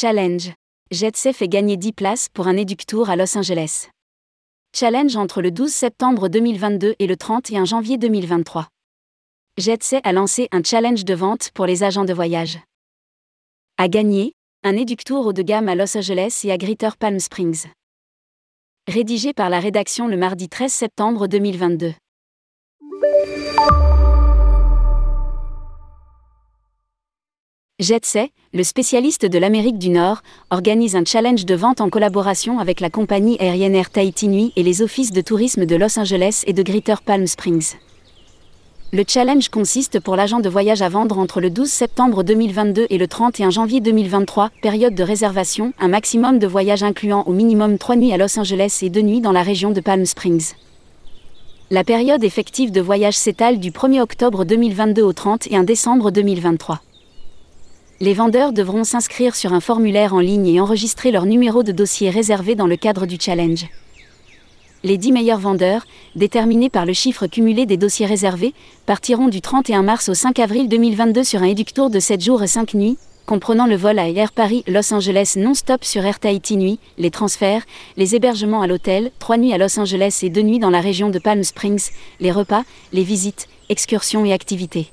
Challenge. Jetsay fait gagner 10 places pour un Tour à Los Angeles. Challenge entre le 12 septembre 2022 et le 31 janvier 2023. Jetsay a lancé un challenge de vente pour les agents de voyage. À gagner, un Tour haut de gamme à Los Angeles et à Greater Palm Springs. Rédigé par la rédaction le mardi 13 septembre 2022. Jetsay, le spécialiste de l'Amérique du Nord, organise un challenge de vente en collaboration avec la compagnie aérienne Air Tahiti Nui et les offices de tourisme de Los Angeles et de Greater Palm Springs. Le challenge consiste pour l'agent de voyage à vendre entre le 12 septembre 2022 et le 31 janvier 2023, période de réservation, un maximum de voyages incluant au minimum 3 nuits à Los Angeles et 2 nuits dans la région de Palm Springs. La période effective de voyage s'étale du 1er octobre 2022 au 31 décembre 2023 les vendeurs devront s'inscrire sur un formulaire en ligne et enregistrer leur numéro de dossier réservé dans le cadre du challenge. Les 10 meilleurs vendeurs, déterminés par le chiffre cumulé des dossiers réservés, partiront du 31 mars au 5 avril 2022 sur un éductour de 7 jours et 5 nuits, comprenant le vol à Air Paris Los Angeles non-stop sur Air Tahiti Nuit, les transferts, les hébergements à l'hôtel, 3 nuits à Los Angeles et 2 nuits dans la région de Palm Springs, les repas, les visites, excursions et activités.